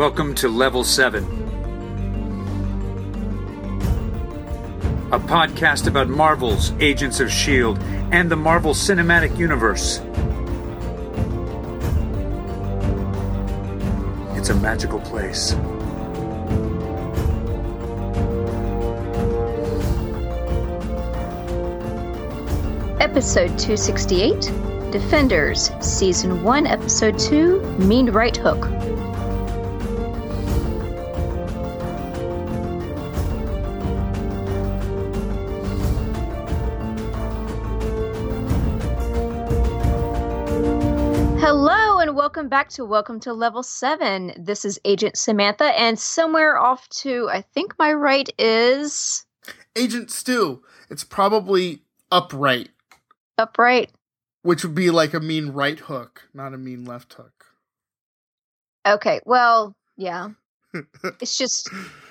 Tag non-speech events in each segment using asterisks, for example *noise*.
Welcome to Level 7, a podcast about Marvel's Agents of S.H.I.E.L.D. and the Marvel Cinematic Universe. It's a magical place. Episode 268 Defenders, Season 1, Episode 2 Mean Right Hook. To Welcome to Level 7. This is Agent Samantha, and somewhere off to, I think my right is. Agent Stu. It's probably upright, Upright. which would be like a mean right hook, not a mean left hook. Okay, well, yeah. *laughs* it's just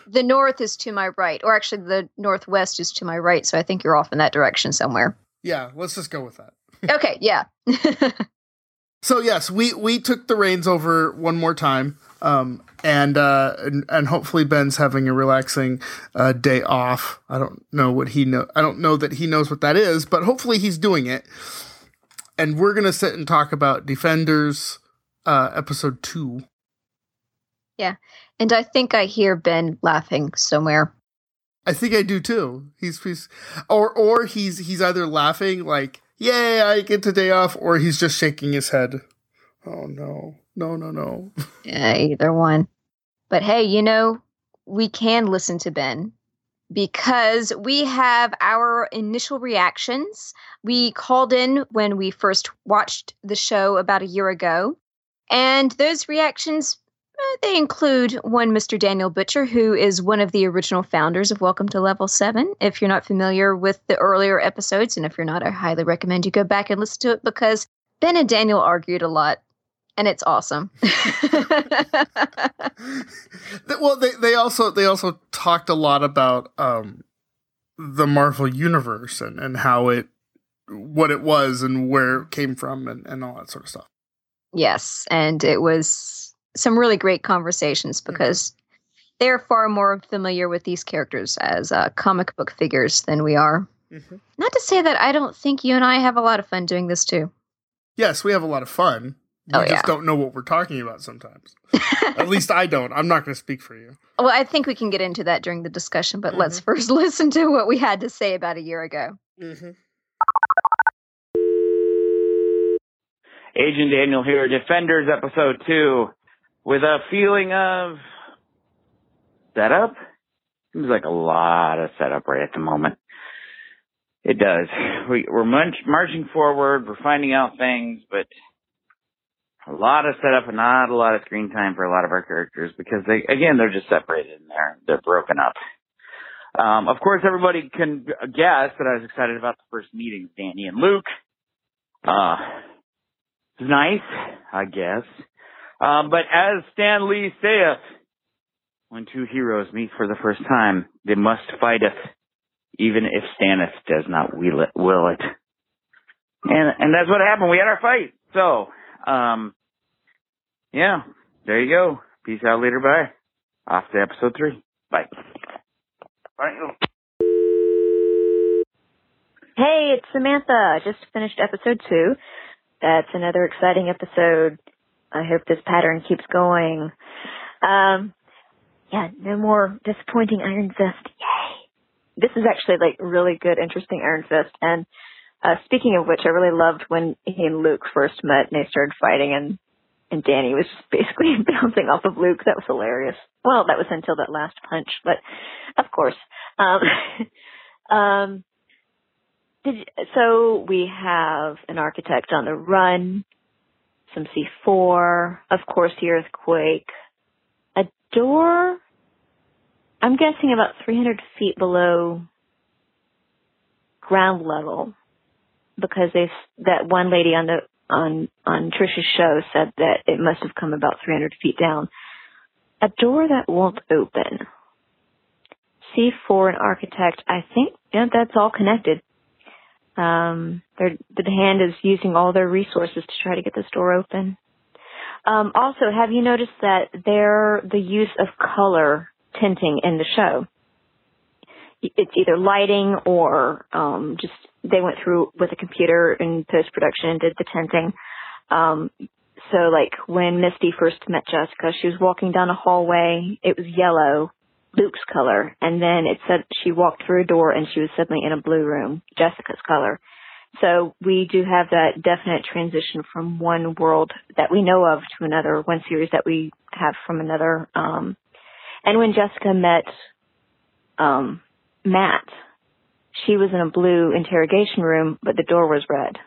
the north is to my right, or actually the northwest is to my right, so I think you're off in that direction somewhere. Yeah, let's just go with that. *laughs* Okay, yeah. *laughs* So yes, we we took the reins over one more time, um, and uh, and, and hopefully Ben's having a relaxing uh, day off. I don't know what he know. I don't know that he knows what that is, but hopefully he's doing it. And we're gonna sit and talk about Defenders, uh, episode two. Yeah, and I think I hear Ben laughing somewhere. I think I do too. He's he's or or he's he's either laughing like yay I get the day off, or he's just shaking his head. Oh no, no, no, no. Yeah, either one. But hey, you know, we can listen to Ben because we have our initial reactions. We called in when we first watched the show about a year ago, and those reactions they include one Mr. Daniel Butcher, who is one of the original founders of Welcome to Level 7. If you're not familiar with the earlier episodes, and if you're not, I highly recommend you go back and listen to it because Ben and Daniel argued a lot, and it's awesome. *laughs* Well, they they also they also talked a lot about um the Marvel universe and and how it what it was and where it came from and and all that sort of stuff. Yes, and it was some really great conversations because they're far more familiar with these characters as uh, comic book figures than we are. Not to say that I don't think you and I have a lot of fun doing this too. Yes, we have a lot of fun. We Oh, just yeah. don't know what we're talking about sometimes. *laughs* At least I don't. I'm not going to speak for you. Well, I think we can get into that during the discussion, but let's Mm-hmm. first *laughs* listen to what we had to say about a year ago. Mm-hmm. Agent Daniel here, Defenders episode two, with a feeling of setup. Seems like a lot of setup right at the moment. It does. We, we're munch, marching forward. We're finding out things, but a lot of setup and not a lot of screen time for a lot of our characters because they, again, they're just separated and they're they're broken up. Um, of course, everybody can guess that I was excited about the first meeting Danny and Luke. Uh, nice, I guess. Um, but as Stan Lee saith, when two heroes meet for the first time, they must fighteth, even if Staneth does not will it. Will it. And and that's what happened. We had our fight. So, um, yeah, there you go. Peace out later. Bye. Off to episode three. Bye. Bye. Hey, it's Samantha. I just finished episode two. That's another exciting episode. I hope this pattern keeps going. Um, yeah, no more disappointing Iron Fist. Yay! This is actually like really good, interesting Iron Fist. And uh, speaking of which, I really loved when he and Luke first met and they started fighting, and and Danny was basically *laughs* bouncing off of Luke. That was hilarious. Well, that was until that last punch, but of course. Um, *laughs* um, did, so we have an architect on the run, some C4, of course the earthquake, a door, I'm guessing about 300 feet below ground level because they that one lady on the on on Trisha's show said that it must have come about 300 feet down. A door that won't open. C4 and architect, I think yeah, that's all connected. Um, the hand is using all their resources to try to get this door open. Um, also, have you noticed that there the use of color tinting in the show? It's either lighting or um, just they went through with a computer in post production and did the tinting. Um, so like when Misty first met Jessica, she was walking down a hallway. It was yellow, Luke's color, and then it said she walked through a door and she was suddenly in a blue room, Jessica's color. So we do have that definite transition from one world that we know of to another, one series that we have from another. Um, and when Jessica met um, Matt, she was in a blue interrogation room, but the door was red.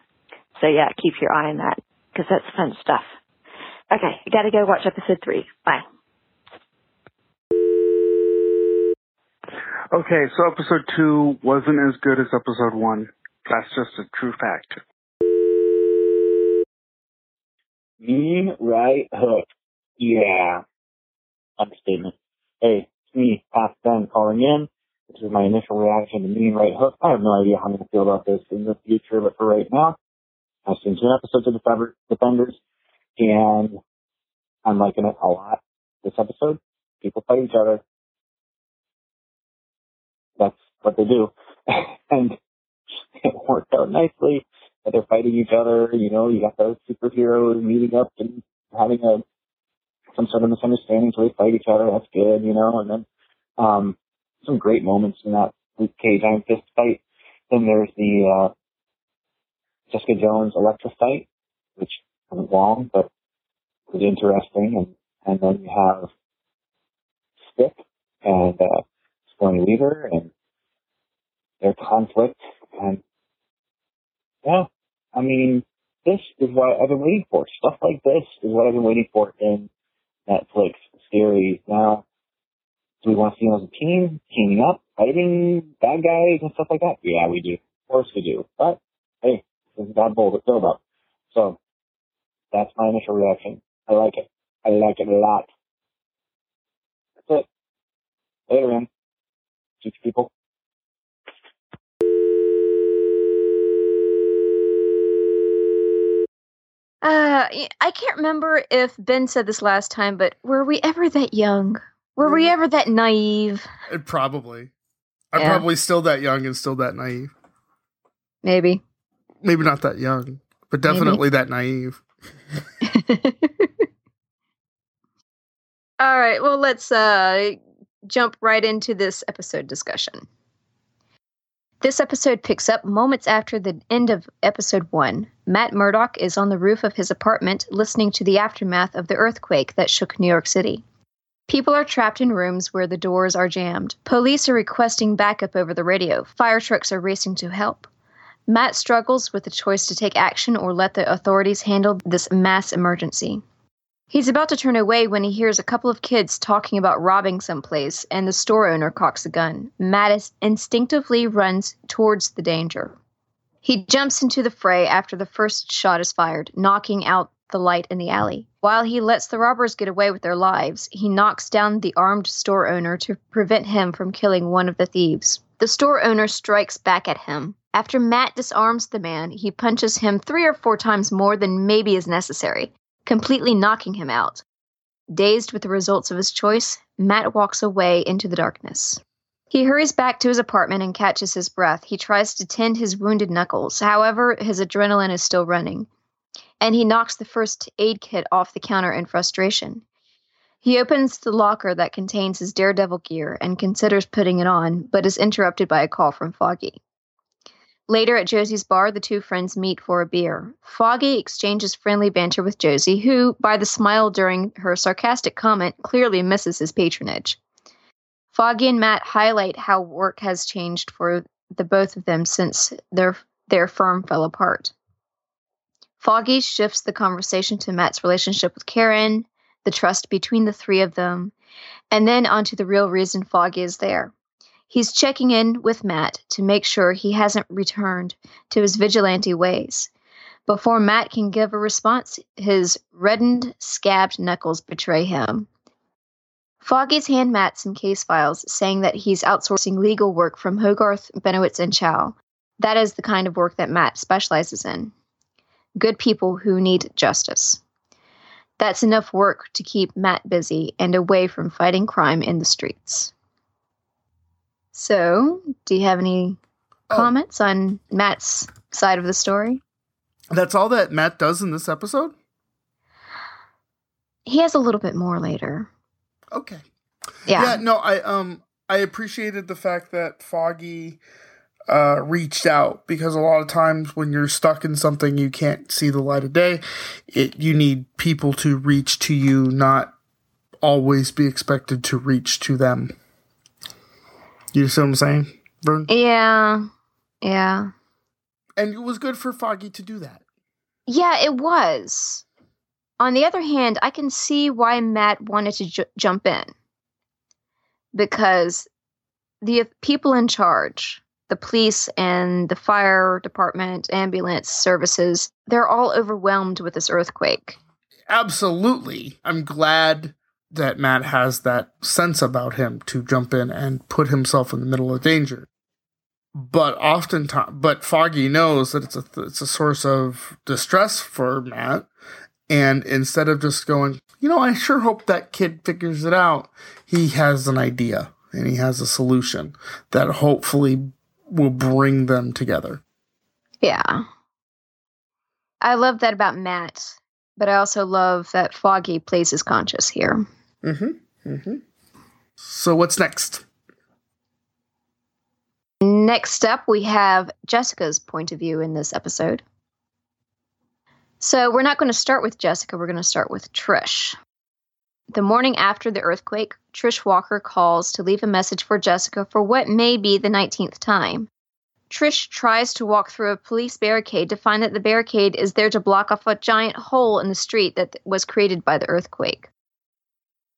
So yeah, keep your eye on that because that's fun stuff. Okay, I gotta go watch episode three. Bye. Okay, so episode two wasn't as good as episode one. That's just a true fact. Mean right hook. Yeah. Understatement. Hey, it's me, Past Ben, calling in. This is my initial reaction to Mean Right Hook. I have no idea how I'm going to feel about this in the future, but for right now, I've seen two episodes of the Defenders, and I'm liking it a lot. This episode, people fight each other. That's what they do. *laughs* and it worked out nicely that they're fighting each other. You know, you got those superheroes meeting up and having a some sort of misunderstanding, so they fight each other. That's good, you know. And then um, some great moments in that Luke Cage Iron Fist fight. Then there's the uh, Jessica Jones Elektra fight, which wasn't long, but was interesting. And and then you have Stick and uh, Sigourney Weaver and their conflict and yeah, I mean, this is what I've been waiting for. Stuff like this is what I've been waiting for in Netflix series. Now, do we want to see them as a team, teaming up, fighting bad guys and stuff like that? Yeah, we do. Of course we do. But, hey, this is God build up. So, that's my initial reaction. I like it. I like it a lot. That's it. Later, man. Teach people. Uh, I can't remember if Ben said this last time, but were we ever that young? Were we ever that naive? It uh, probably. I'm Yeah. probably still that young and still that naive. Maybe. Maybe not that young, but definitely that naive. *laughs* All right, well, let's uh, jump right into this episode discussion. This episode picks up moments after the end of episode one. Matt Murdock is on the roof of his apartment listening to the aftermath of the earthquake that shook New York City. People are trapped in rooms where the doors are jammed. Police are requesting backup over the radio. Fire trucks are racing to help. Matt struggles with the choice to take action or let the authorities handle this mass emergency. He's about to turn away when he hears a couple of kids talking about robbing someplace, and the store owner cocks a gun. Mattis instinctively runs towards the danger. He jumps into the fray after the first shot is fired, knocking out the light in the alley. While he lets the robbers get away with their lives, he knocks down the armed store owner to prevent him from killing one of the thieves. The store owner strikes back at him. After Matt disarms the man, he punches him three or four times more than maybe is necessary completely knocking him out. Dazed with the results of his choice, Matt walks away into the darkness. He hurries back to his apartment and catches his breath. He tries to tend his wounded knuckles. However, his adrenaline is still running, and he knocks the first aid kit off the counter in frustration. He opens the locker that contains his daredevil gear and considers putting it on, but is interrupted by a call from Foggy. Later at Josie's bar, the two friends meet for a beer. Foggy exchanges friendly banter with Josie, who, by the smile during her sarcastic comment, clearly misses his patronage. Foggy and Matt highlight how work has changed for the both of them since their their firm fell apart. Foggy shifts the conversation to Matt's relationship with Karen, the trust between the three of them, and then onto the real reason Foggy is there. He's checking in with Matt to make sure he hasn't returned to his vigilante ways. Before Matt can give a response, his reddened, scabbed knuckles betray him. Foggy's hand Matt some case files saying that he's outsourcing legal work from Hogarth, Benowitz, and Chao. That is the kind of work that Matt specializes in. Good people who need justice. That's enough work to keep Matt busy and away from fighting crime in the streets. So, do you have any Oh. comments on Matt's side of the story? That's all that Matt does in this episode? He has a little bit more later. Okay. Yeah. Yeah, no, I um I appreciated the fact that Foggy uh reached out because a lot of times when you're stuck in something you can't see the light of day, it you need people to reach to you, not always be expected to reach to them. You see what I'm saying, Vern? Yeah. Yeah. And it was good for Foggy to do that. Yeah, it was. On the other hand, I can see why Matt wanted to ju- jump in. Because the people in charge, the police and the fire department, ambulance services, they're all overwhelmed with this earthquake. Absolutely. I'm glad that Matt has that sense about him to jump in and put himself in the middle of danger. But oftentimes, but Foggy knows that it's a it's a source of distress for Matt, and instead of just going, you know, I sure hope that kid figures it out, he has an idea and he has a solution that hopefully will bring them together. Yeah. I love that about Matt, but I also love that Foggy plays his conscious here. Mm-hmm. Mm-hmm. So what's next? Next up, we have Jessica's point of view in this episode. So, we're not going to start with Jessica, we're going to start with Trish. The morning after the earthquake, Trish Walker calls to leave a message for Jessica for what may be the 19th time. Trish tries to walk through a police barricade to find that the barricade is there to block off a giant hole in the street that was created by the earthquake.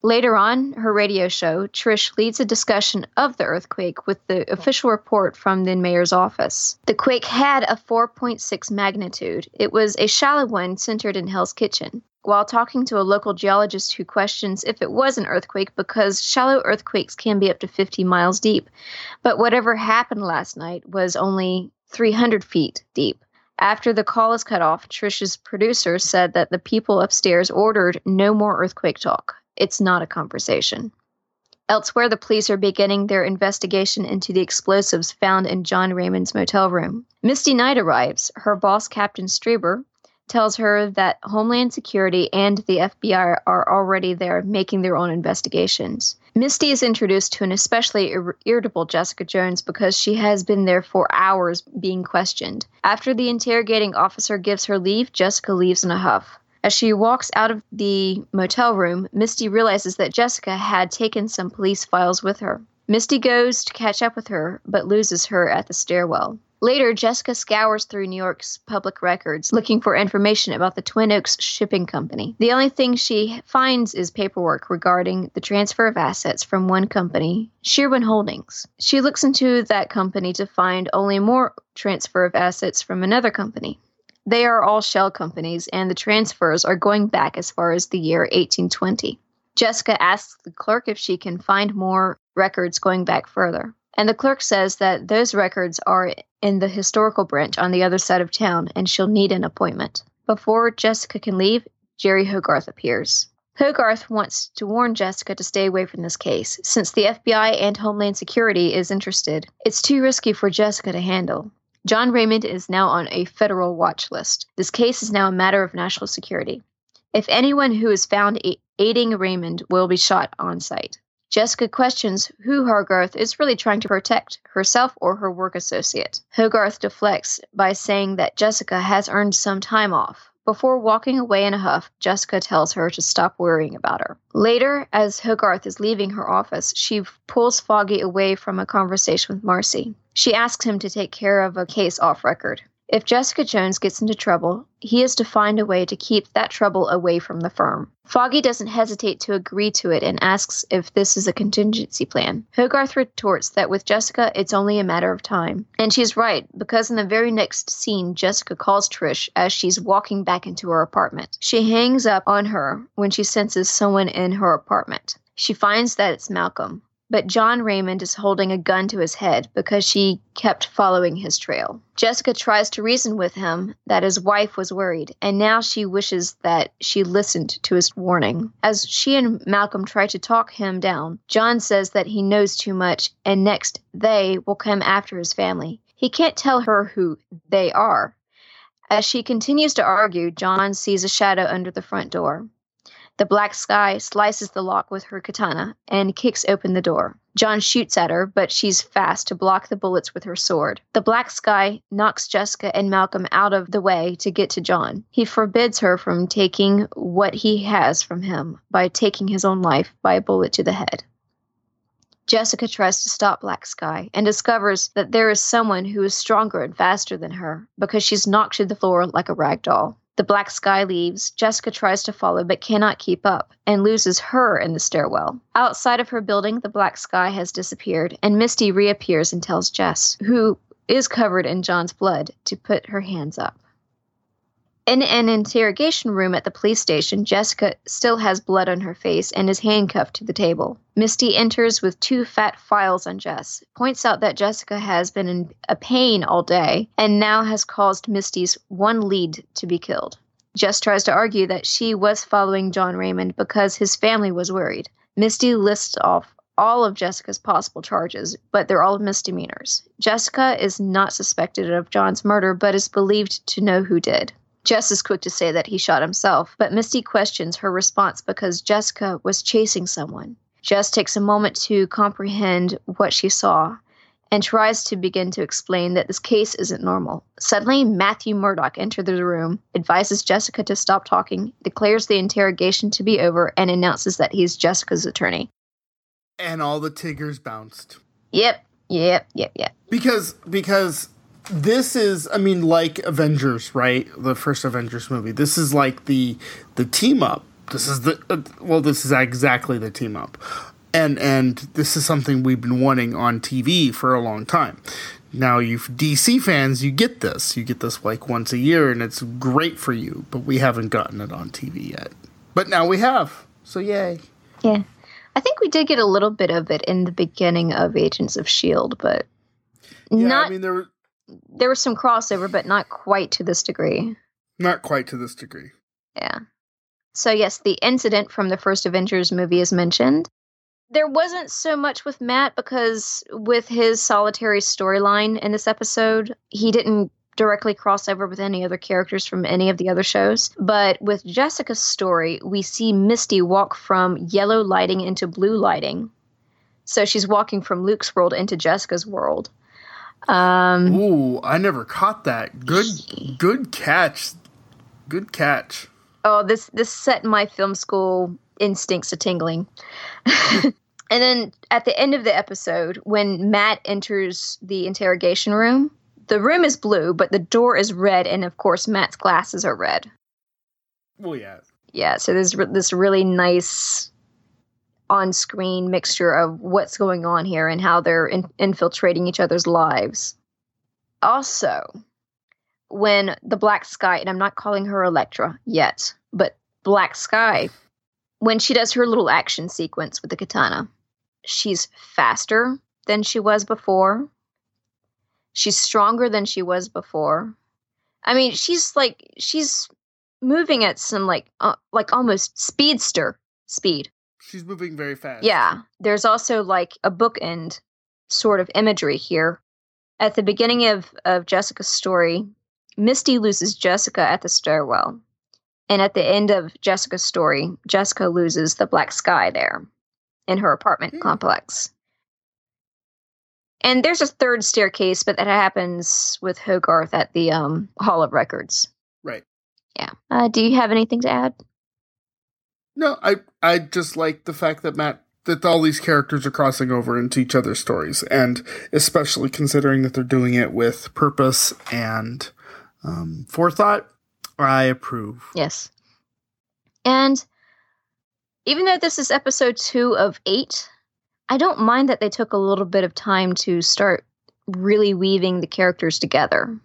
Later on, her radio show, Trish leads a discussion of the earthquake with the official report from the mayor's office. The quake had a 4.6 magnitude. It was a shallow one centered in Hell's Kitchen. While talking to a local geologist who questions if it was an earthquake because shallow earthquakes can be up to 50 miles deep. But whatever happened last night was only 300 feet deep. After the call is cut off, Trish's producer said that the people upstairs ordered no more earthquake talk. It's not a conversation. Elsewhere, the police are beginning their investigation into the explosives found in John Raymond's motel room. Misty Knight arrives. Her boss, Captain Straber, tells her that Homeland Security and the FBI are already there making their own investigations. Misty is introduced to an especially ir- irritable Jessica Jones because she has been there for hours being questioned. After the interrogating officer gives her leave, Jessica leaves in a huff. As she walks out of the motel room, Misty realizes that Jessica had taken some police files with her. Misty goes to catch up with her, but loses her at the stairwell. Later, Jessica scours through New York's public records looking for information about the Twin Oaks Shipping Company. The only thing she finds is paperwork regarding the transfer of assets from one company, Shearwin Holdings. She looks into that company to find only more transfer of assets from another company. They are all shell companies, and the transfers are going back as far as the year 1820. Jessica asks the clerk if she can find more records going back further. And the clerk says that those records are in the historical branch on the other side of town, and she'll need an appointment. Before Jessica can leave, Jeri Hogarth appears. Hogarth wants to warn Jessica to stay away from this case, since the FBI and Homeland Security is interested. It's too risky for Jessica to handle. John Raymond is now on a federal watch list. This case is now a matter of national security. If anyone who is found aiding Raymond will be shot on sight. Jessica questions who Hogarth is really trying to protect, herself or her work associate. Hogarth deflects by saying that Jessica has earned some time off. Before walking away in a huff, Jessica tells her to stop worrying about her. Later, as Hogarth is leaving her office, she pulls Foggy away from a conversation with Marcy. She asks him to take care of a case off record. If Jessica Jones gets into trouble, he is to find a way to keep that trouble away from the firm. Foggy doesn't hesitate to agree to it and asks if this is a contingency plan. Hogarth retorts that with Jessica, it's only a matter of time. And she's right, because in the very next scene, Jessica calls Trish as she's walking back into her apartment. She hangs up on her when she senses someone in her apartment. She finds that it's Malcolm. But John Raymond is holding a gun to his head because she kept following his trail. Jessica tries to reason with him that his wife was worried, and now she wishes that she listened to his warning. As she and Malcolm try to talk him down, John says that he knows too much, and next they will come after his family. He can't tell her who they are. As she continues to argue, John sees a shadow under the front door. The black sky slices the lock with her katana and kicks open the door. John shoots at her, but she's fast to block the bullets with her sword. The black sky knocks Jessica and Malcolm out of the way to get to John. He forbids her from taking what he has from him by taking his own life by a bullet to the head. Jessica tries to stop Black Sky and discovers that there is someone who is stronger and faster than her because she's knocked to the floor like a rag doll. The black sky leaves. Jessica tries to follow but cannot keep up and loses her in the stairwell. Outside of her building, the black sky has disappeared, and Misty reappears and tells Jess, who is covered in John's blood, to put her hands up. In an interrogation room at the police station, Jessica still has blood on her face and is handcuffed to the table. Misty enters with two fat files on Jess, points out that Jessica has been in a pain all day and now has caused Misty's one lead to be killed. Jess tries to argue that she was following John Raymond because his family was worried. Misty lists off all of Jessica's possible charges, but they're all misdemeanors. Jessica is not suspected of John's murder, but is believed to know who did. Jess is quick to say that he shot himself, but Misty questions her response because Jessica was chasing someone. Jess takes a moment to comprehend what she saw and tries to begin to explain that this case isn't normal. Suddenly, Matthew Murdock enters the room, advises Jessica to stop talking, declares the interrogation to be over, and announces that he's Jessica's attorney. And all the Tiggers bounced. Yep, yep, yep, yep. Because because this is i mean like avengers right? The first avengers movie. This is like the the team up. This is the uh, well this is exactly the team up. And and this is something we've been wanting on tv for a long time. Now you dc fans you get this. You get this like once a year and it's great for you but we haven't gotten it on tv yet. But now we have. So yay. Yeah. I think we did get a little bit of it in the beginning of agents of shield but yeah, not I mean there there was some crossover, but not quite to this degree. Not quite to this degree. Yeah. So, yes, the incident from the first Avengers movie is mentioned. There wasn't so much with Matt because, with his solitary storyline in this episode, he didn't directly cross over with any other characters from any of the other shows. But with Jessica's story, we see Misty walk from yellow lighting into blue lighting. So she's walking from Luke's world into Jessica's world. Um, Ooh, I never caught that. Good, good catch. Good catch. Oh, this this set my film school instincts a tingling. *laughs* and then at the end of the episode, when Matt enters the interrogation room, the room is blue, but the door is red, and of course, Matt's glasses are red. Well, yeah. Yeah, so there's re- this really nice on-screen mixture of what's going on here and how they're in- infiltrating each other's lives. Also, when the Black Sky, and I'm not calling her Elektra yet, but Black Sky, when she does her little action sequence with the katana, she's faster than she was before. She's stronger than she was before. I mean, she's like she's moving at some like uh, like almost speedster speed. She's moving very fast. Yeah. There's also like a bookend sort of imagery here. At the beginning of, of Jessica's story, Misty loses Jessica at the stairwell. And at the end of Jessica's story, Jessica loses the black sky there in her apartment Hmm. complex. And there's a third staircase, but that happens with Hogarth at the um, Hall of Records. Right. Yeah. Uh, do you have anything to add? No, I I just like the fact that Matt that all these characters are crossing over into each other's stories, and especially considering that they're doing it with purpose and um, forethought. I approve. Yes. And even though this is episode two of eight, I don't mind that they took a little bit of time to start really weaving the characters together.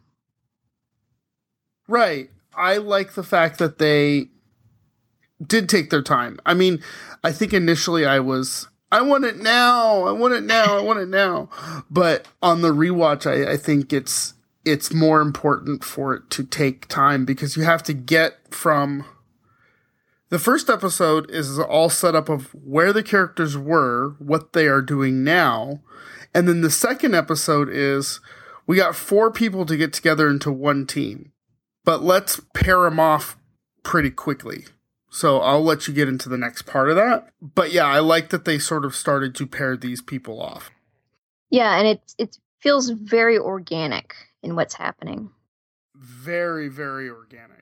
Right. I like the fact that they did take their time. I mean, I think initially I was I want it now. I want it now. I want it now. But on the rewatch, I, I think it's it's more important for it to take time because you have to get from the first episode is all set up of where the characters were, what they are doing now, and then the second episode is we got four people to get together into one team, but let's pair them off pretty quickly. So I'll let you get into the next part of that. But yeah, I like that they sort of started to pair these people off. Yeah, and it it feels very organic in what's happening. Very, very organic.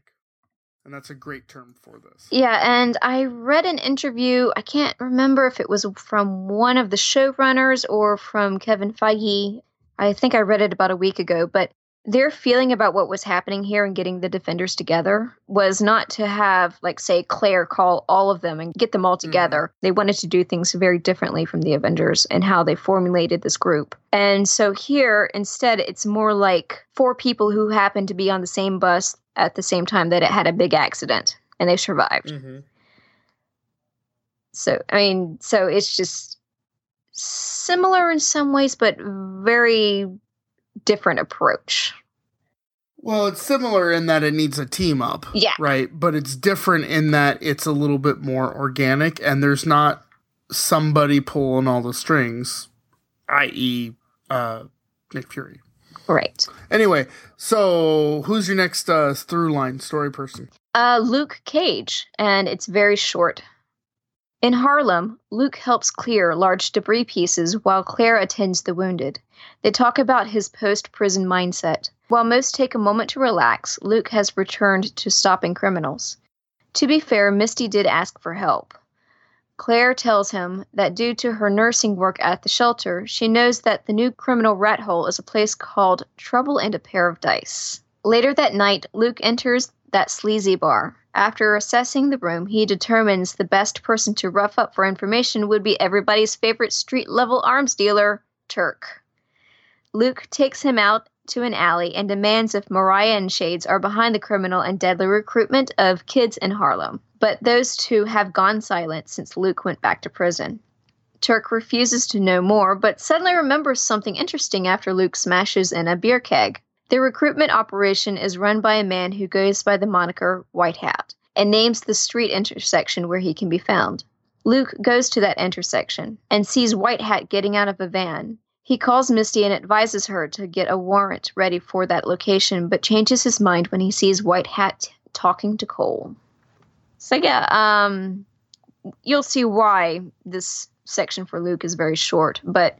And that's a great term for this. Yeah, and I read an interview. I can't remember if it was from one of the showrunners or from Kevin Feige. I think I read it about a week ago, but their feeling about what was happening here and getting the defenders together was not to have like say claire call all of them and get them all together mm-hmm. they wanted to do things very differently from the avengers and how they formulated this group and so here instead it's more like four people who happen to be on the same bus at the same time that it had a big accident and they survived mm-hmm. so i mean so it's just similar in some ways but very different approach. Well, it's similar in that it needs a team up. Yeah. Right. But it's different in that it's a little bit more organic and there's not somebody pulling all the strings, i.e., uh, Nick Fury. Right. Anyway, so who's your next uh, through line story person? Uh, Luke Cage, and it's very short. In Harlem, Luke helps clear large debris pieces while Claire attends the wounded. They talk about his post prison mindset. While most take a moment to relax, Luke has returned to stopping criminals. To be fair, Misty did ask for help. Claire tells him that due to her nursing work at the shelter, she knows that the new criminal rat hole is a place called Trouble and a Pair of Dice. Later that night, Luke enters that sleazy bar. After assessing the room, he determines the best person to rough up for information would be everybody's favorite street level arms dealer, Turk. Luke takes him out to an alley and demands if Mariah and Shades are behind the criminal and deadly recruitment of kids in Harlem. But those two have gone silent since Luke went back to prison. Turk refuses to know more, but suddenly remembers something interesting after Luke smashes in a beer keg. The recruitment operation is run by a man who goes by the moniker White Hat and names the street intersection where he can be found. Luke goes to that intersection and sees White Hat getting out of a van. He calls Misty and advises her to get a warrant ready for that location, but changes his mind when he sees White Hat talking to Cole. So yeah, um, you'll see why this section for Luke is very short, but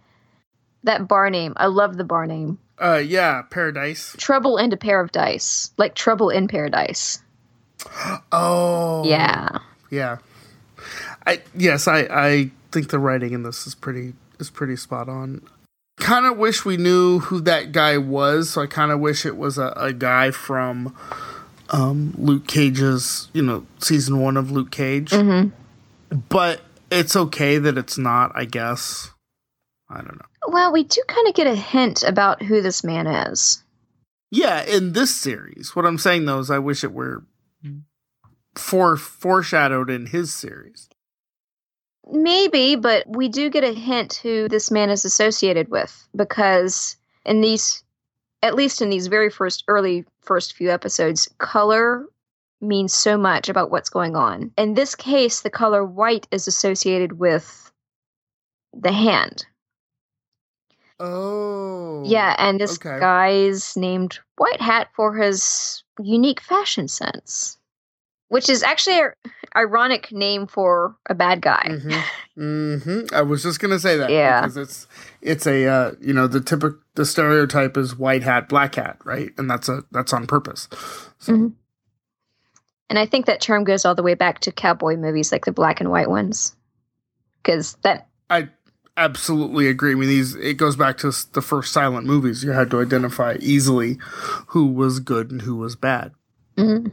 that bar name, I love the bar name. Uh, yeah, Paradise. Trouble and a pair of dice, like Trouble in Paradise. *gasps* Oh, yeah, yeah. I yes, I I think the writing in this is pretty is pretty spot on. Kind of wish we knew who that guy was. So I kind of wish it was a, a guy from um, Luke Cage's, you know, season one of Luke Cage. Mm-hmm. But it's okay that it's not. I guess. I don't know. Well, we do kind of get a hint about who this man is. Yeah, in this series. What I'm saying though is I wish it were fore foreshadowed in his series. Maybe, but we do get a hint who this man is associated with because in these at least in these very first early first few episodes, color means so much about what's going on. In this case, the color white is associated with the hand, Oh. Yeah, and this okay. guy's named White Hat for his unique fashion sense, which is actually an ironic name for a bad guy. Mm-hmm. *laughs* mm-hmm. I was just gonna say that. Yeah, because it's it's a uh, you know the typical the stereotype is white hat, black hat, right? And that's a that's on purpose. So. Mm-hmm. And I think that term goes all the way back to cowboy movies, like the black and white ones, because that I absolutely agree. I mean, these it goes back to the first silent movies. You had to identify easily who was good and who was bad. Mm-hmm.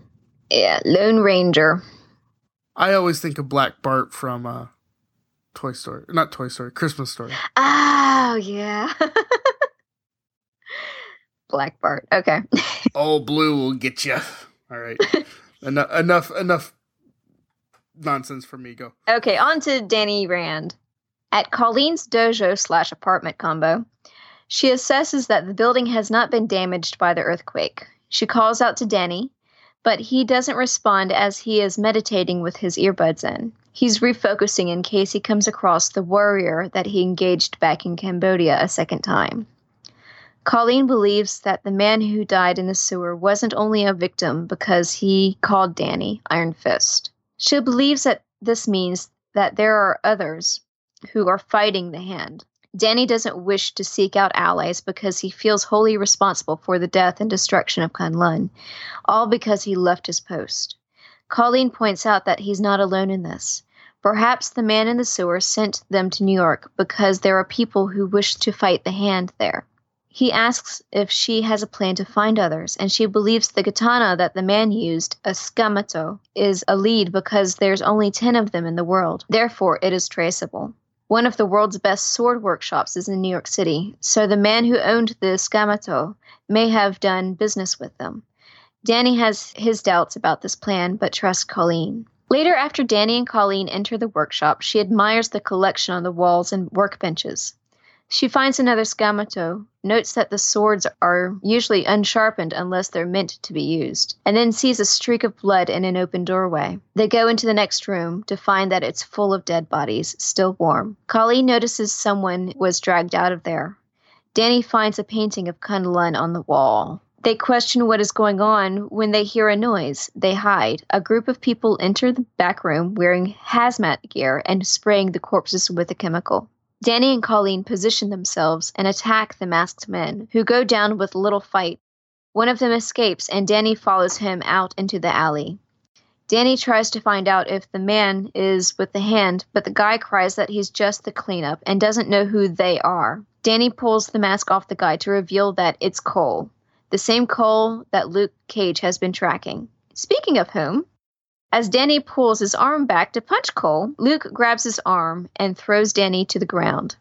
Yeah, Lone Ranger. I always think of Black Bart from uh, Toy Story, not Toy Story, Christmas Story. Oh yeah, *laughs* Black Bart. Okay. *laughs* Old Blue will get you. All right. *laughs* enough, enough, enough nonsense for me. Go. Okay, on to Danny Rand. At Colleen's dojo slash apartment combo, she assesses that the building has not been damaged by the earthquake. She calls out to Danny, but he doesn't respond as he is meditating with his earbuds in. He's refocusing in case he comes across the warrior that he engaged back in Cambodia a second time. Colleen believes that the man who died in the sewer wasn't only a victim because he called Danny Iron Fist. She believes that this means that there are others who are fighting the hand. Danny doesn't wish to seek out allies because he feels wholly responsible for the death and destruction of Kunlun, all because he left his post. Colleen points out that he's not alone in this. Perhaps the man in the sewer sent them to New York because there are people who wish to fight the hand there. He asks if she has a plan to find others, and she believes the katana that the man used, a Tsukamoto, is a lead because there's only 10 of them in the world. Therefore, it is traceable. One of the world's best sword workshops is in New York City, so the man who owned the Tsukamoto may have done business with them. Danny has his doubts about this plan, but trusts Colleen. Later, after Danny and Colleen enter the workshop, she admires the collection on the walls and workbenches. She finds another Tsukamoto, notes that the swords are usually unsharpened unless they're meant to be used, and then sees a streak of blood in an open doorway. They go into the next room to find that it's full of dead bodies, still warm. Colleen notices someone was dragged out of there. Danny finds a painting of Kunlun on the wall. They question what is going on when they hear a noise. They hide. A group of people enter the back room wearing hazmat gear and spraying the corpses with a chemical. Danny and Colleen position themselves and attack the masked men, who go down with little fight. One of them escapes, and Danny follows him out into the alley. Danny tries to find out if the man is with the hand, but the guy cries that he's just the cleanup and doesn't know who they are. Danny pulls the mask off the guy to reveal that it's Cole, the same Cole that Luke Cage has been tracking. Speaking of whom, as Danny pulls his arm back to punch Cole, Luke grabs his arm and throws Danny to the ground.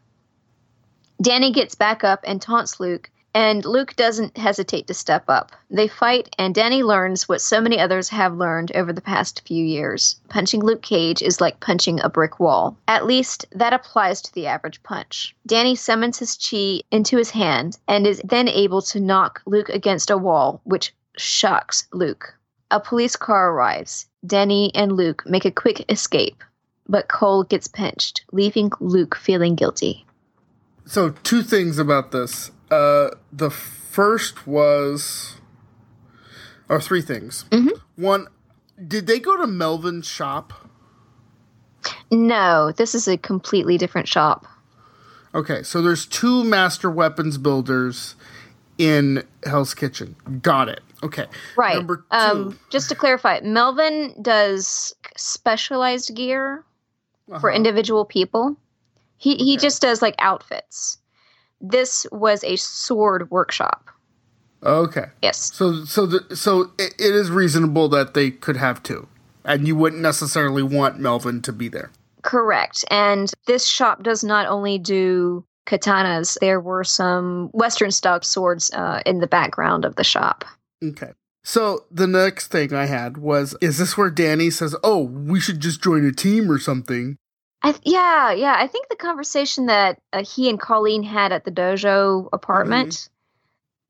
Danny gets back up and taunts Luke, and Luke doesn't hesitate to step up. They fight, and Danny learns what so many others have learned over the past few years. Punching Luke Cage is like punching a brick wall. At least that applies to the average punch. Danny summons his chi into his hand and is then able to knock Luke against a wall, which shocks Luke. A police car arrives. Danny and Luke make a quick escape, but Cole gets pinched, leaving Luke feeling guilty. So, two things about this. Uh, the first was, or three things. Mhm. One, did they go to Melvin's shop? No, this is a completely different shop. Okay, so there's two master weapons builders in Hell's Kitchen. Got it. Okay. Right. Number two. Um, just to clarify, Melvin does specialized gear for Uh-huh. individual people. He he just does like outfits. This was a sword workshop. Okay. Yes. So so the, so it, it is reasonable that they could have two, and you wouldn't necessarily want Melvin to be there. Correct. And this shop does not only do katanas, there were some Western style swords uh, in the background of the shop. Okay. So the next thing I had was, is this where Danny says, "Oh, we should just join a team or something"? I th- yeah, yeah. I think the conversation that uh, he and Colleen had at the dojo apartment.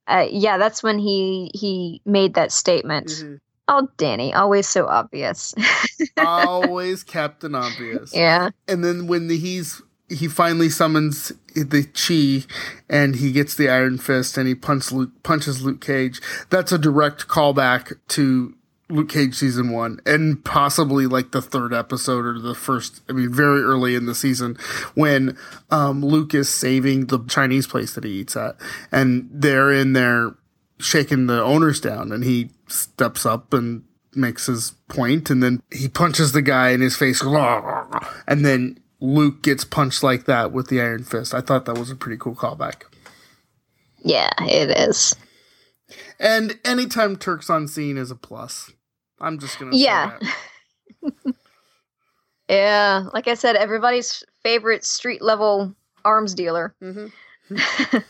Uh, yeah, that's when he he made that statement. Mhm. Oh, Danny, always so obvious. *laughs* Always Captain Obvious. yeah, And then when the, he's he finally summons the chi and he gets the iron fist and he punches Luke, punches Luke Cage. That's a direct callback to Luke Cage season one and possibly like the third episode or the first. I mean, very early in the season when um, Luke is saving the Chinese place that he eats at, and they're in there shaking the owners down, and he steps up and makes his point, and then he punches the guy in his face, and then Luke gets punched like that with the iron fist. I thought that was a pretty cool callback. yeah, it is. And anytime Turk's on scene is a plus. I'm just gonna say Yeah. that. *laughs* Yeah, like I said, everybody's favorite street level arms dealer. Mhm. *laughs*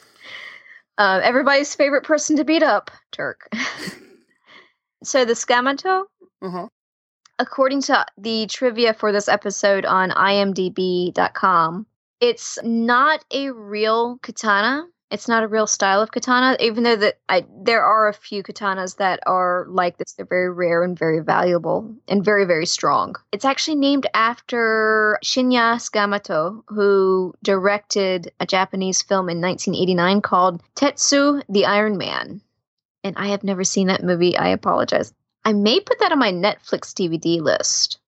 uh, everybody's favorite person to beat up, Turk. *laughs* so the Tsukamoto, Uh-huh. According to the trivia for this episode on imdb.com, It's not a real katana. It's not a real style of katana, even though that I there are a few katanas that are like this. They're very rare and very valuable and very very strong. It's actually named after Shinya Tsukamoto, who directed a Japanese film in 1989 called Tetsuo the Iron Man. And I have never seen that movie. I apologize. I may put that on my Netflix DVD list.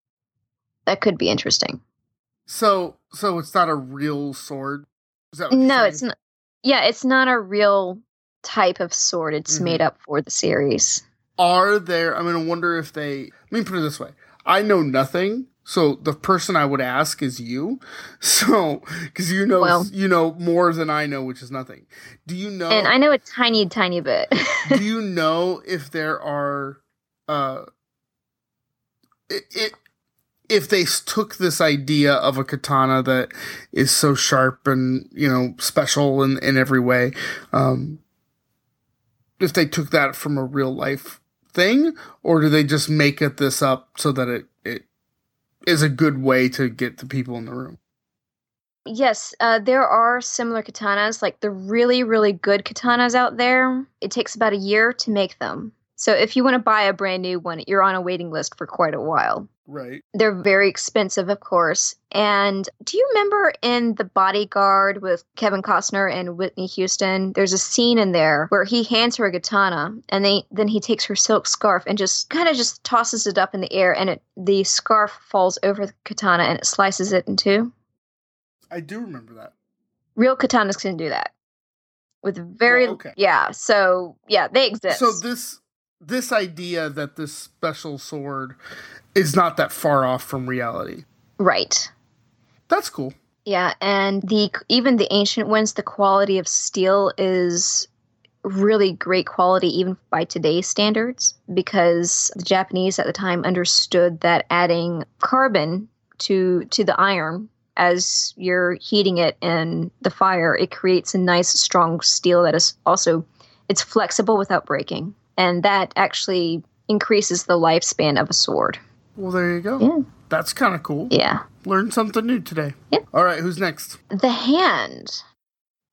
That could be interesting. So, so it's not a real sword. Is that what No, it's not. Yeah, it's not a real type of sword. It's Mhm. made up for the series. Are there? I mean, I wonder if they. Let me put it this way: I know nothing, so the person I would ask is you. *laughs* So, because you know, Well- you know more than I know, which is nothing. Do you know? And I know a tiny, tiny bit. do *laughs* you know if there are uh it, it if they took this idea of a katana that is so sharp and you know special in, in every way um if they took that from a real life thing or do they just make it this up so that it it is a good way to get the people in the room yes, uh, there are similar katanas, like the really, really good katanas out there. It takes about a year to make them. So if you want to buy a brand new one, you're on a waiting list for quite a while. right They're very expensive, of course. And do you remember in The Bodyguard with Kevin Costner and Whitney Houston? There's a scene in there where he hands her a katana, and they, then he takes her silk scarf and just kind of just tosses it up in the air, and it the scarf falls over the katana and it slices it in two. i do remember that Real katanas can do that with very okay. yeah. So yeah, they exist. So this this idea that this special sword is not that far off from reality. right. That's cool. Yeah, and the even the ancient ones, the quality of steel is really great quality even by today's standards because the Japanese at the time understood that adding carbon to to the iron as you're heating it in the fire, it creates a nice strong steel that is also it's flexible without breaking. And that actually increases the lifespan of a sword. Well, there you go. Yeah. That's kind of cool. Yeah. Learned something new today. Yeah. All right, who's next? The Hand.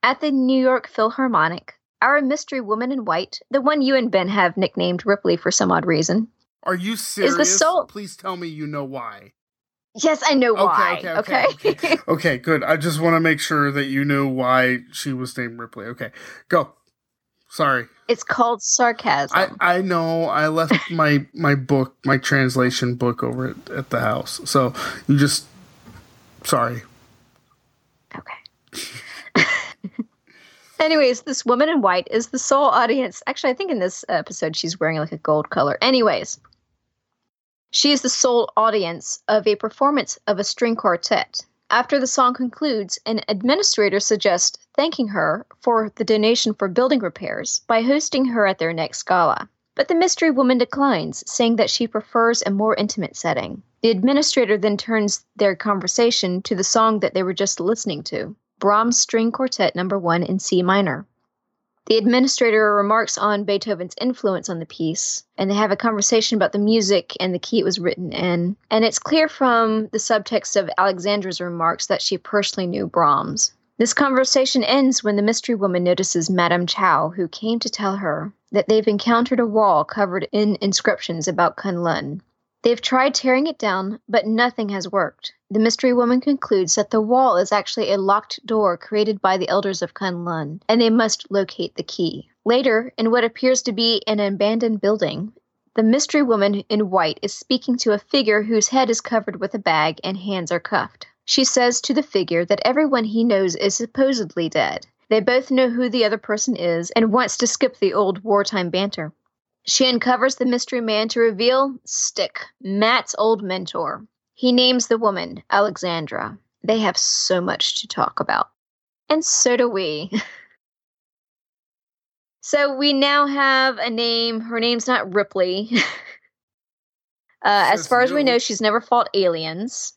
At the New York Philharmonic, our mystery woman in white, the one you and Ben have nicknamed Ripley for some odd reason. Are you serious? Is the soul- Please tell me you know why. Yes, I know Okay, why. okay, okay, okay. Okay, good. I just want to make sure that you knew why she was named Ripley. Okay, go. Sorry. it's called sarcasm. I, I know I left *laughs* my my book, my translation book over at, at the house. So you just sorry. Okay. *laughs* Anyways, this woman in white is the sole audience. Actually, I think in this episode she's wearing like a gold color. Anyways, she is the sole audience of a performance of a string quartet. After the song concludes, an administrator suggests thanking her for the donation for building repairs by hosting her at their next gala. But the mystery woman declines, saying that she prefers a more intimate setting. The administrator then turns their conversation to the song that they were just listening to Brahms String Quartet Number 1 in C minor. The administrator remarks on Beethoven's influence on the piece, and they have a conversation about the music and the key it was written in. And it's clear from the subtext of Alexandra's remarks that she personally knew Brahms. This conversation ends when the mystery woman notices Madame Chow, who came to tell her that they've encountered a wall covered in inscriptions about Kunlun. They've tried tearing it down, but nothing has worked. The mystery woman concludes that the wall is actually a locked door created by the elders of Kunlun, and they must locate the key. Later, in what appears to be an abandoned building, the mystery woman in white is speaking to a figure whose head is covered with a bag and hands are cuffed. She says to the figure that everyone he knows is supposedly dead. They both know who the other person is and wants to skip the old wartime banter. She uncovers the mystery man to reveal Stick, Matt's old mentor. He names the woman Alexandra. They have so much to talk about. And so do we. *laughs* so we now have a name. Her name's not Ripley. *laughs* uh, as far as we know, she's never fought aliens.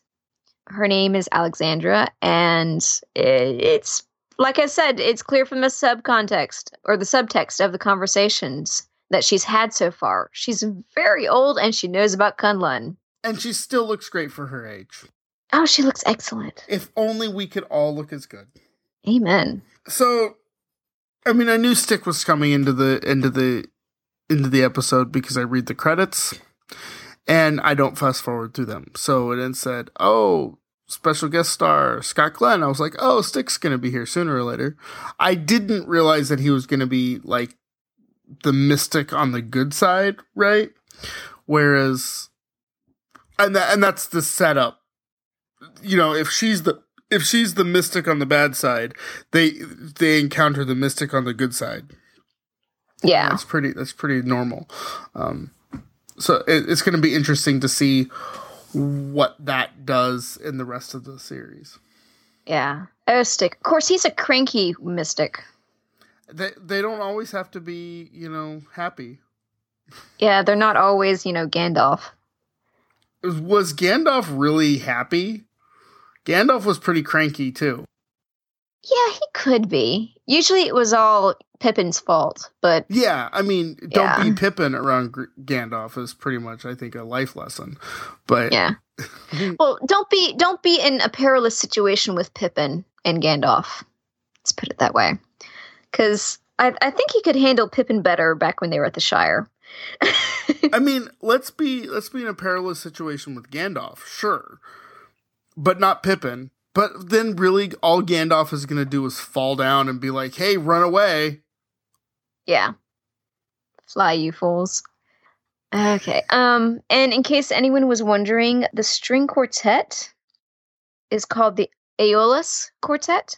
Her name is Alexandra, and it's like I said, it's clear from the subcontext or the subtext of the conversations that she's had so far. She's very old and she knows about Kunlun. And she still looks great for her age. Oh, she looks excellent. If only we could all look as good. Amen. So, I mean, I knew Stick was coming into the into the into the episode because I read the credits, and I don't fast forward through them. So it then said, "Oh, special guest star Scott Glenn." I was like, "Oh, Stick's gonna be here sooner or later." I didn't realize that he was gonna be like the mystic on the good side, right? Whereas, and that and that's the setup. You know, if she's the if she's the mystic on the bad side, they they encounter the mystic on the good side. Yeah. That's pretty. That's pretty normal. Um, so it, it's going to be interesting to see what that does in the rest of the series. Yeah. Oh, Stick. Of course, he's a cranky mystic. They they don't always have to be you know happy. Yeah, they're not always, you know, Gandalf. Was, Gandalf really happy? Gandalf was pretty cranky too. Yeah, he could be. Usually it was all Pippin's fault, but Yeah, I mean, don't Yeah. be Pippin around Gr- Gandalf is pretty much, I think, a life lesson. But yeah. *laughs* well, don't be don't be in a perilous situation with Pippin and Gandalf. Let's put it that way. Cuz I, I think he could handle Pippin better back when they were at the Shire. *laughs* I mean, let's be let's be in a perilous situation with Gandalf, sure, but not Pippin. But then, really, all Gandalf is going to do is fall down and be like, "Hey, run away!" Yeah. Fly, you fools. Okay. Um, and in case anyone was wondering, the string quartet is called the Aeolus Quartet,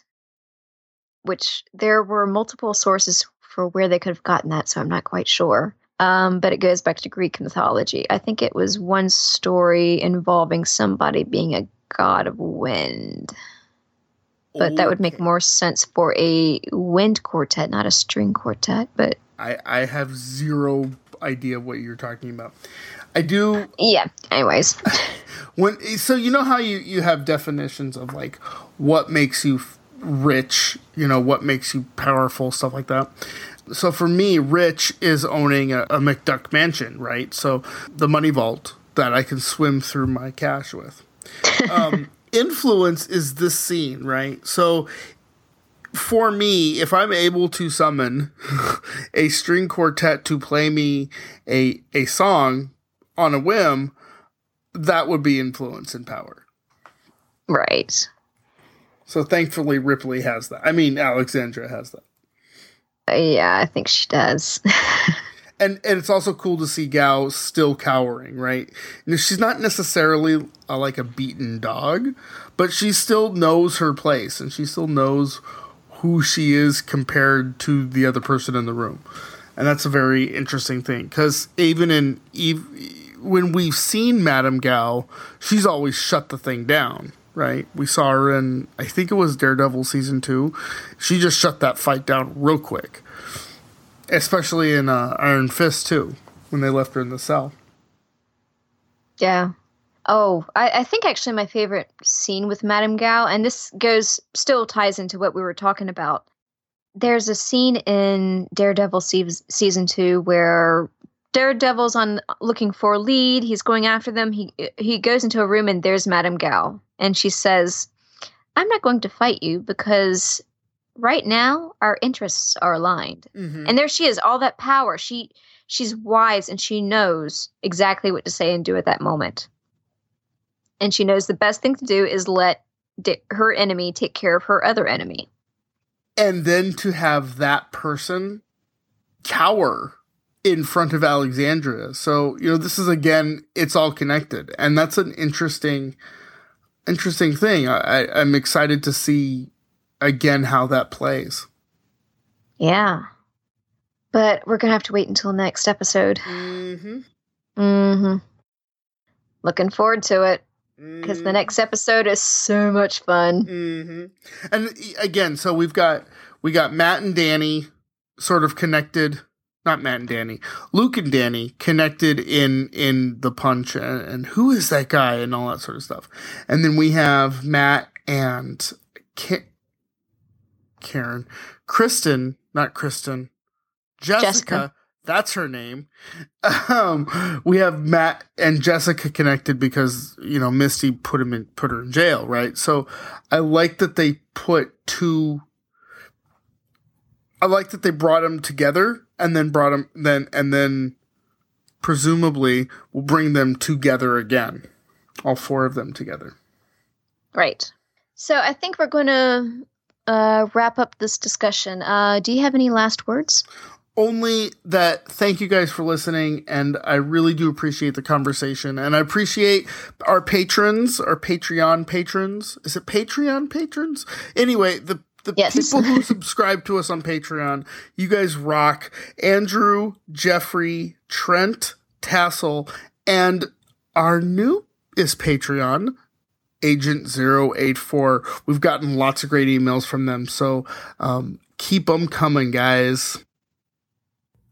which there were multiple sources for where they could have gotten that, so I'm not quite sure. Um, but it goes back to Greek mythology. I think it was one story involving somebody being a god of wind. But that would make more sense for a wind quartet, not a string quartet. But I I have zero idea what you're talking about. I do yeah, anyways. *laughs* when so you know how you you have definitions of like what makes you f- rich you know what makes you powerful stuff like that so for me rich is owning a, a mcduck mansion right so the money vault that i can swim through my cash with *laughs* um, influence is this scene right so for me, if I'm able to summon *laughs* a string quartet to play me a a song on a whim, that would be influence and power. right. So thankfully, Ripley has that. I mean, Alexandra has that, Yeah, I think she does. *laughs* and and it's also cool to see Gao still cowering. Right, Now, she's not necessarily uh like a beaten dog, but she still knows her place, and she still knows who she is compared to the other person in the room, and that's a very interesting thing because even in when we've seen Madame Gao, she's always shut the thing down. Right, we saw her in I think it was Daredevil season two. She just shut that fight down real quick, especially in uh, Iron Fist too, when they left her in the cell. yeah. Oh, I, I think actually my favorite scene with Madame Gao, and this goes still ties into what we were talking about. There's a scene in Daredevil seas- season two where Daredevil's on looking for a lead. He's going after them. He he goes into a room and there's Madame Gao, and she says, "I'm not going to fight you because right now our interests are aligned." Mm-hmm. And there she is, all that power. She she's wise and she knows exactly what to say and do at that moment. And she knows the best thing to do is let di- her enemy take care of her other enemy. and then to have that person cower in front of Alexandria. So, you know, this is again, it's all connected. And that's an interesting, interesting thing. I, I, I'm excited to see again how that plays. Yeah. But we're going to have to wait until next episode. Mm-hmm. Mm-hmm. Looking forward to it because the next episode is so much fun. Mm-hmm. And again, so we've got we got Matt and Danny sort of connected. Not Matt and Danny, Luke and Danny connected in in the punch, and, and who is that guy, and all that sort of stuff. And then we have Matt and Ka- Karen, Kristen, not Kristen, Jessica, Jessica. That's her name. Um, we have Matt and Jessica connected because you know Misty put him in, put her in jail, right? So I like that they put two. I like that they brought them together and then brought them then and then presumably will bring them together again, all four of them together. Right. So I think we're going to uh, wrap up this discussion. Uh, do you have any last words? only that thank you guys for listening and i really do appreciate the conversation and i appreciate our patrons our patreon patrons is it patreon patrons anyway the the Yes. people who *laughs* subscribe to us on patreon you guys rock andrew jeffrey trent tassel and our new is patreon agent 084 we've gotten lots of great emails from them so um, keep them coming guys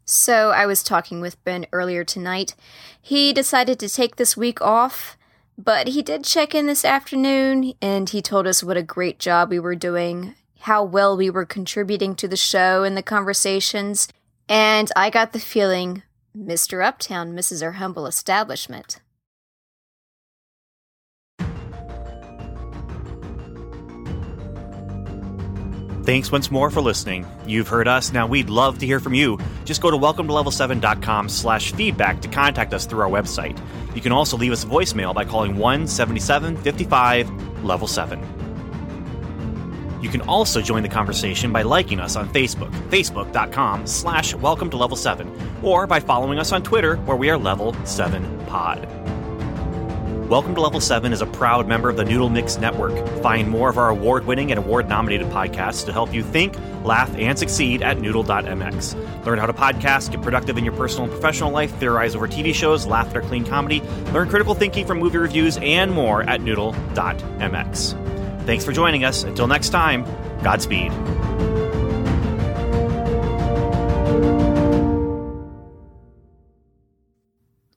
So I was talking with Ben earlier tonight. He decided to take this week off, but he did check in this afternoon and he told us what a great job we were doing, how well we were contributing to the show and the conversations, and I got the feeling Mr. Uptown misses our humble establishment. Thanks once more for listening. You've heard us. Now we'd love to hear from you. Just go to welcome to level7.com slash feedback to contact us through our website. You can also leave us a voicemail by calling 17755 level 7. You can also join the conversation by liking us on Facebook, facebook.com slash welcome to level 7, or by following us on Twitter where we are level 7 pod. Welcome to Level 7 is a proud member of the Noodle Mix Network. Find more of our award winning and award nominated podcasts to help you think, laugh, and succeed at noodle.mx. Learn how to podcast, get productive in your personal and professional life, theorize over TV shows, laugh at our clean comedy, learn critical thinking from movie reviews, and more at noodle.mx. Thanks for joining us. Until next time, Godspeed.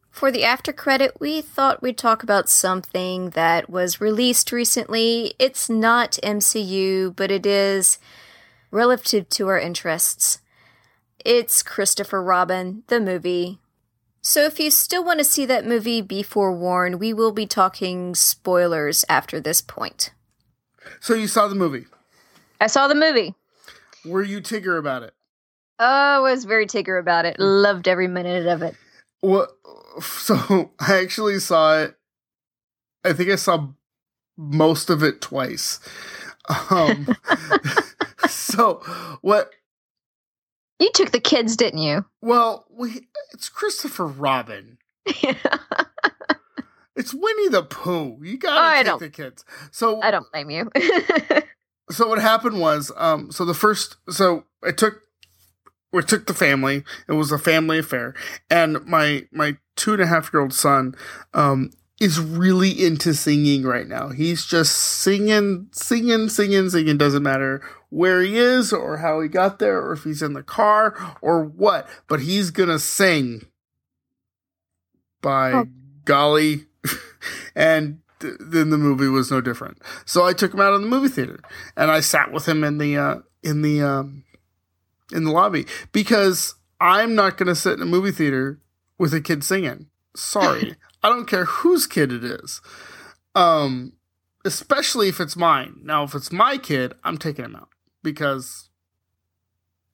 For the after credit, we thought we'd talk about something that was released recently. It's not MCU, but it is relative to our interests. It's Christopher Robin, the movie. So if you still want to see that movie, be forewarned, we will be talking spoilers after this point. So you saw the movie. I saw the movie. Were you Tigger about it? Oh, I was very Tigger about it. Loved every minute of it. What? *laughs* So I actually saw it. I think I saw most of it twice. Um, *laughs* *laughs* so what? You took the kids, didn't you? Well, we, it's Christopher Robin. It's Winnie the Pooh. You gotta I take don't- the kids. So I don't blame you. *laughs* so what happened was um so the first so I took we took the family it was a family affair and my my two and a half year old son um is really into singing right now he's just singing singing singing singing doesn't matter where he is or how he got there or if he's in the car or what but he's gonna sing by Oh. golly *laughs* and th- then the movie was no different. So i took him out of the movie theater and i sat with him in the uh in the um in the lobby because i'm not going to sit in a movie theater with a kid singing. Sorry. *laughs* I don't care whose kid it is. Um especially if it's mine. Now if it's my kid i'm taking him out because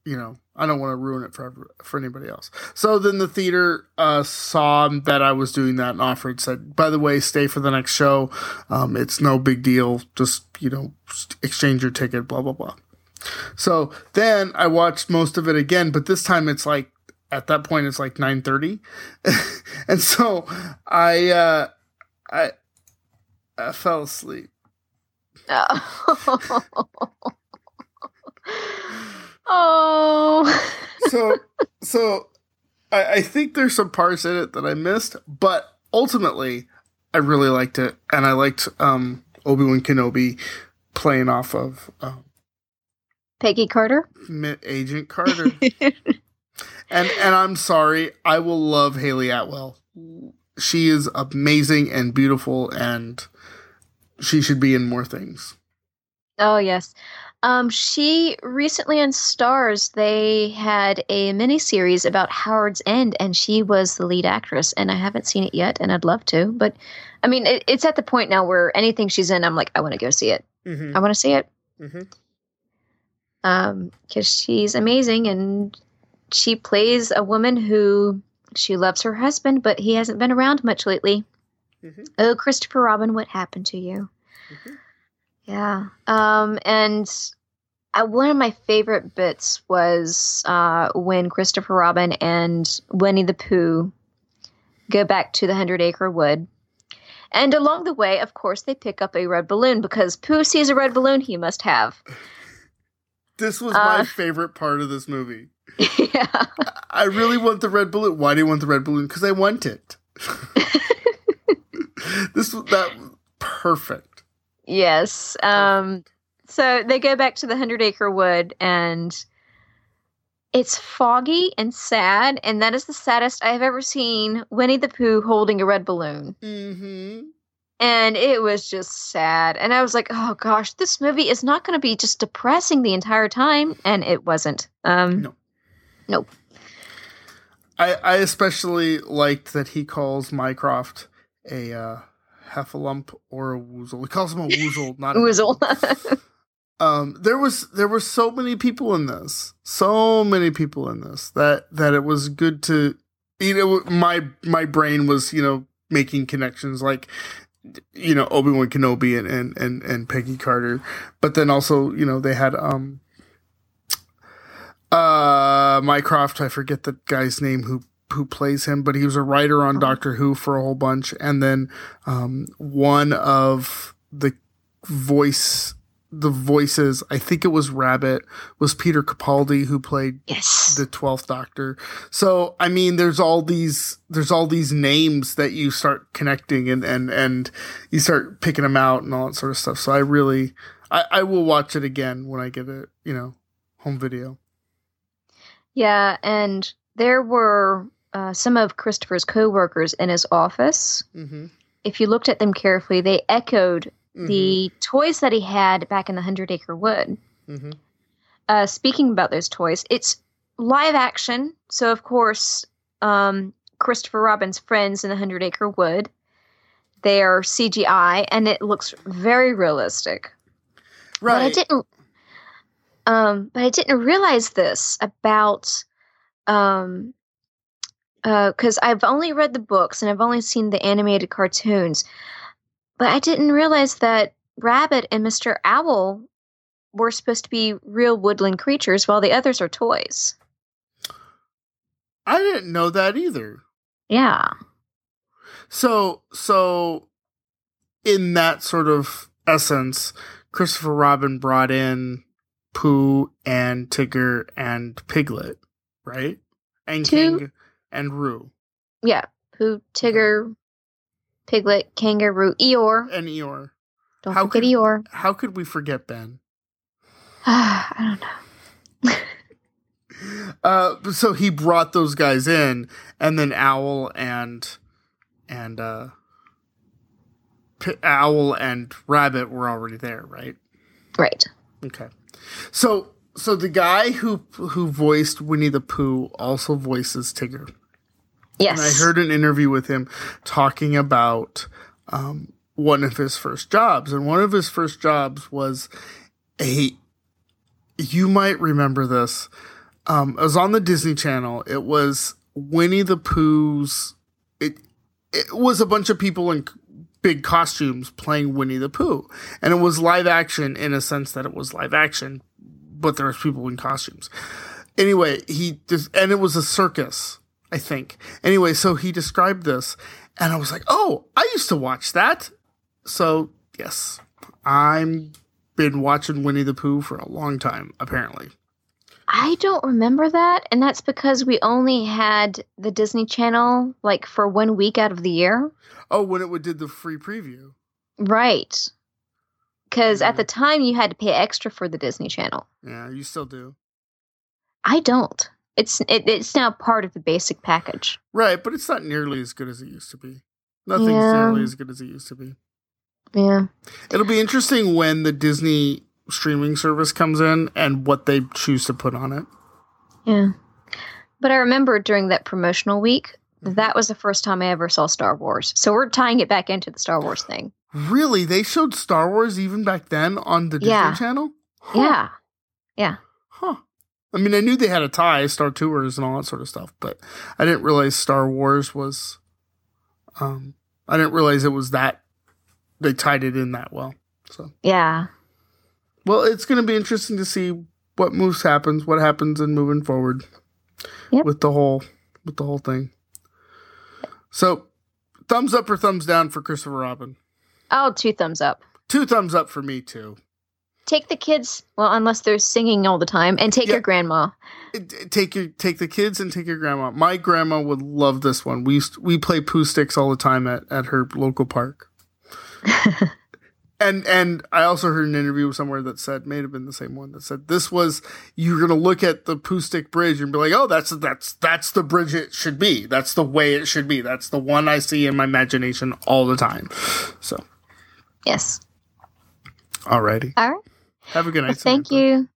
you know i don't want to ruin it for for anybody else. So then the theater uh saw that i was doing that and offered said by the way stay for the next show. Um it's no big deal. Just you know exchange your ticket blah blah blah. So then i watched most of it again but this time it's like at that point it's like 9:30 *laughs* and so i uh i i fell asleep. Oh. *laughs* oh. *laughs* so so I, I think there's some parts in it that I missed, but ultimately I really liked it, and I liked um, Obi Wan Kenobi playing off of uh, Peggy Carter? Agent Carter, *laughs* and and I'm sorry, I will love Hayley Atwell. She is amazing and beautiful, and she should be in more things. Oh yes. Um, she recently on Starz they had a miniseries about Howard's End, and she was the lead actress. And I haven't seen it yet, and I'd love to. But I mean, it, it's at the point now where anything she's in, I'm like, I want to go see it. Mm-hmm. I want to see it. Mm-hmm. Um, because she's amazing, and she plays a woman who she loves her husband, but he hasn't been around much lately. Mm-hmm. Oh, Christopher Robin, what happened to you? Mhm. Yeah. Um, and uh, one of my favorite bits was uh, when Christopher Robin and Winnie the Pooh go back to the Hundred Acre Wood. And along the way, of course, they pick up a red balloon because Pooh sees a red balloon he must have. *laughs* This was my Uh. *laughs* favorite part of this movie. yeah. I really want the red balloon. Why do you want the red balloon? Because I want it. *laughs* this was that perfect. Yes. Um, so they go back to the Hundred Acre Wood, and it's foggy and sad, and that is the saddest I have ever seen Winnie the Pooh holding a red balloon. Mm-hmm. And it was just sad. And I was like, oh gosh, this movie is not going to be just depressing the entire time. And it wasn't. Um, No. Nope. I, I especially liked that he calls Mycroft a uh, heffalump or a woozle. He calls him a *laughs* woozle, not a Woozle. um there was there were so many people in this so many people in this that that it was good to you know my my brain was you know making connections like you know obi-wan kenobi and and and, and peggy carter but then also you know they had um uh mycroft i forget the guy's name who who plays him but he was a writer on doctor who for a whole bunch and then um one of the voice the voices i think it was rabbit was peter capaldi who played yes. the 12th doctor so i mean there's all these there's all these names that you start connecting and and and you start picking them out and all that sort of stuff so i really i i will watch it again when i get it you know home video yeah. And there were uh, some of Christopher's co-workers in his office. mm-hmm. If you looked at them carefully, they echoed the toys that he had back in the Hundred Acre Wood. mm-hmm. uh, speaking about those toys, it's live action. So, of course, um, Christopher Robin's friends in the Hundred Acre Wood, they are CGI, and it looks very realistic. Right. But I didn't. Um, but I didn't realize this about, um, Uh, because I've only read the books and I've only seen the animated cartoons, but I didn't realize that Rabbit and Mister Owl were supposed to be real woodland creatures, while the others are toys. i didn't know that either Yeah. So, so in that sort of essence, Christopher Robin brought in Pooh and Tigger and Piglet, right? And Two- King and Roo Yeah. Pooh, Tigger, Piglet, Kangaroo, Eeyore. and Eeyore. Don't How forget could- Eeyore. How could we forget Ben? *sighs* I don't know. *laughs* Uh, so he brought those guys in, and then Owl and and uh, P- Owl and Rabbit were already there, right? Right. Okay. So so the guy who who voiced Winnie the Pooh also voices Tigger. Yes. And I heard an interview with him talking about um, one of his first jobs, and one of his first jobs was a. You might remember this. Um, it was on the Disney Channel. It was Winnie the Pooh's. It it was a bunch of people in big costumes playing Winnie the Pooh, and it was live action in a sense that it was live action, but there was people in costumes. Anyway, he just and it was a circus, I think. Anyway, so he described this, and I was like, "Oh, I used to watch that." So yes, I'm been watching Winnie the Pooh for a long time, apparently. I don't remember that, and that's because we only had the Disney Channel like for one week out of the year. Oh, when it would did the free preview. Right. Because at Mm. the time you had to pay extra for the Disney Channel. Yeah, you still do. I don't. It's it, it's now part of the basic package. Right, but it's not nearly as good as it used to be. Nothing's Yeah. nearly as good as it used to be. Yeah. It'll be interesting when the Disney streaming service comes in and what they choose to put on it. Yeah. But I remember during that promotional week, that was the first time I ever saw Star Wars. So we're tying it back into the Star Wars thing. Really, they showed Star Wars even back then on the Disney Yeah. Channel. Huh. Yeah. Yeah. Huh. I mean, I knew they had a tie, Star Tours, and all that sort of stuff, but I didn't realize Star Wars was. Um, I didn't realize it was that they tied it in that well. So, Yeah. well, it's going to be interesting to see what moves happens, what happens, in moving forward Yep. with the whole with the whole thing. So, thumbs up or thumbs down for Christopher Robin? Oh, two thumbs up. Two thumbs up for me too. Take the kids, well, unless they're singing all the time, and take Yeah. your grandma. Take your take the kids and take your grandma. My grandma would love this one. We used we play Poohsticks all the time at, at her local park. *laughs* and and I also heard an interview somewhere that said may have been the same one that said this was you're gonna look at the Poohstick bridge and be like, oh, that's that's that's the bridge it should be. That's the way it should be. That's the one I see in my imagination all the time. So, Yes. alrighty. All right. Have a good night. Well, thank Samantha. you.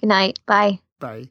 Good night. Bye. Bye.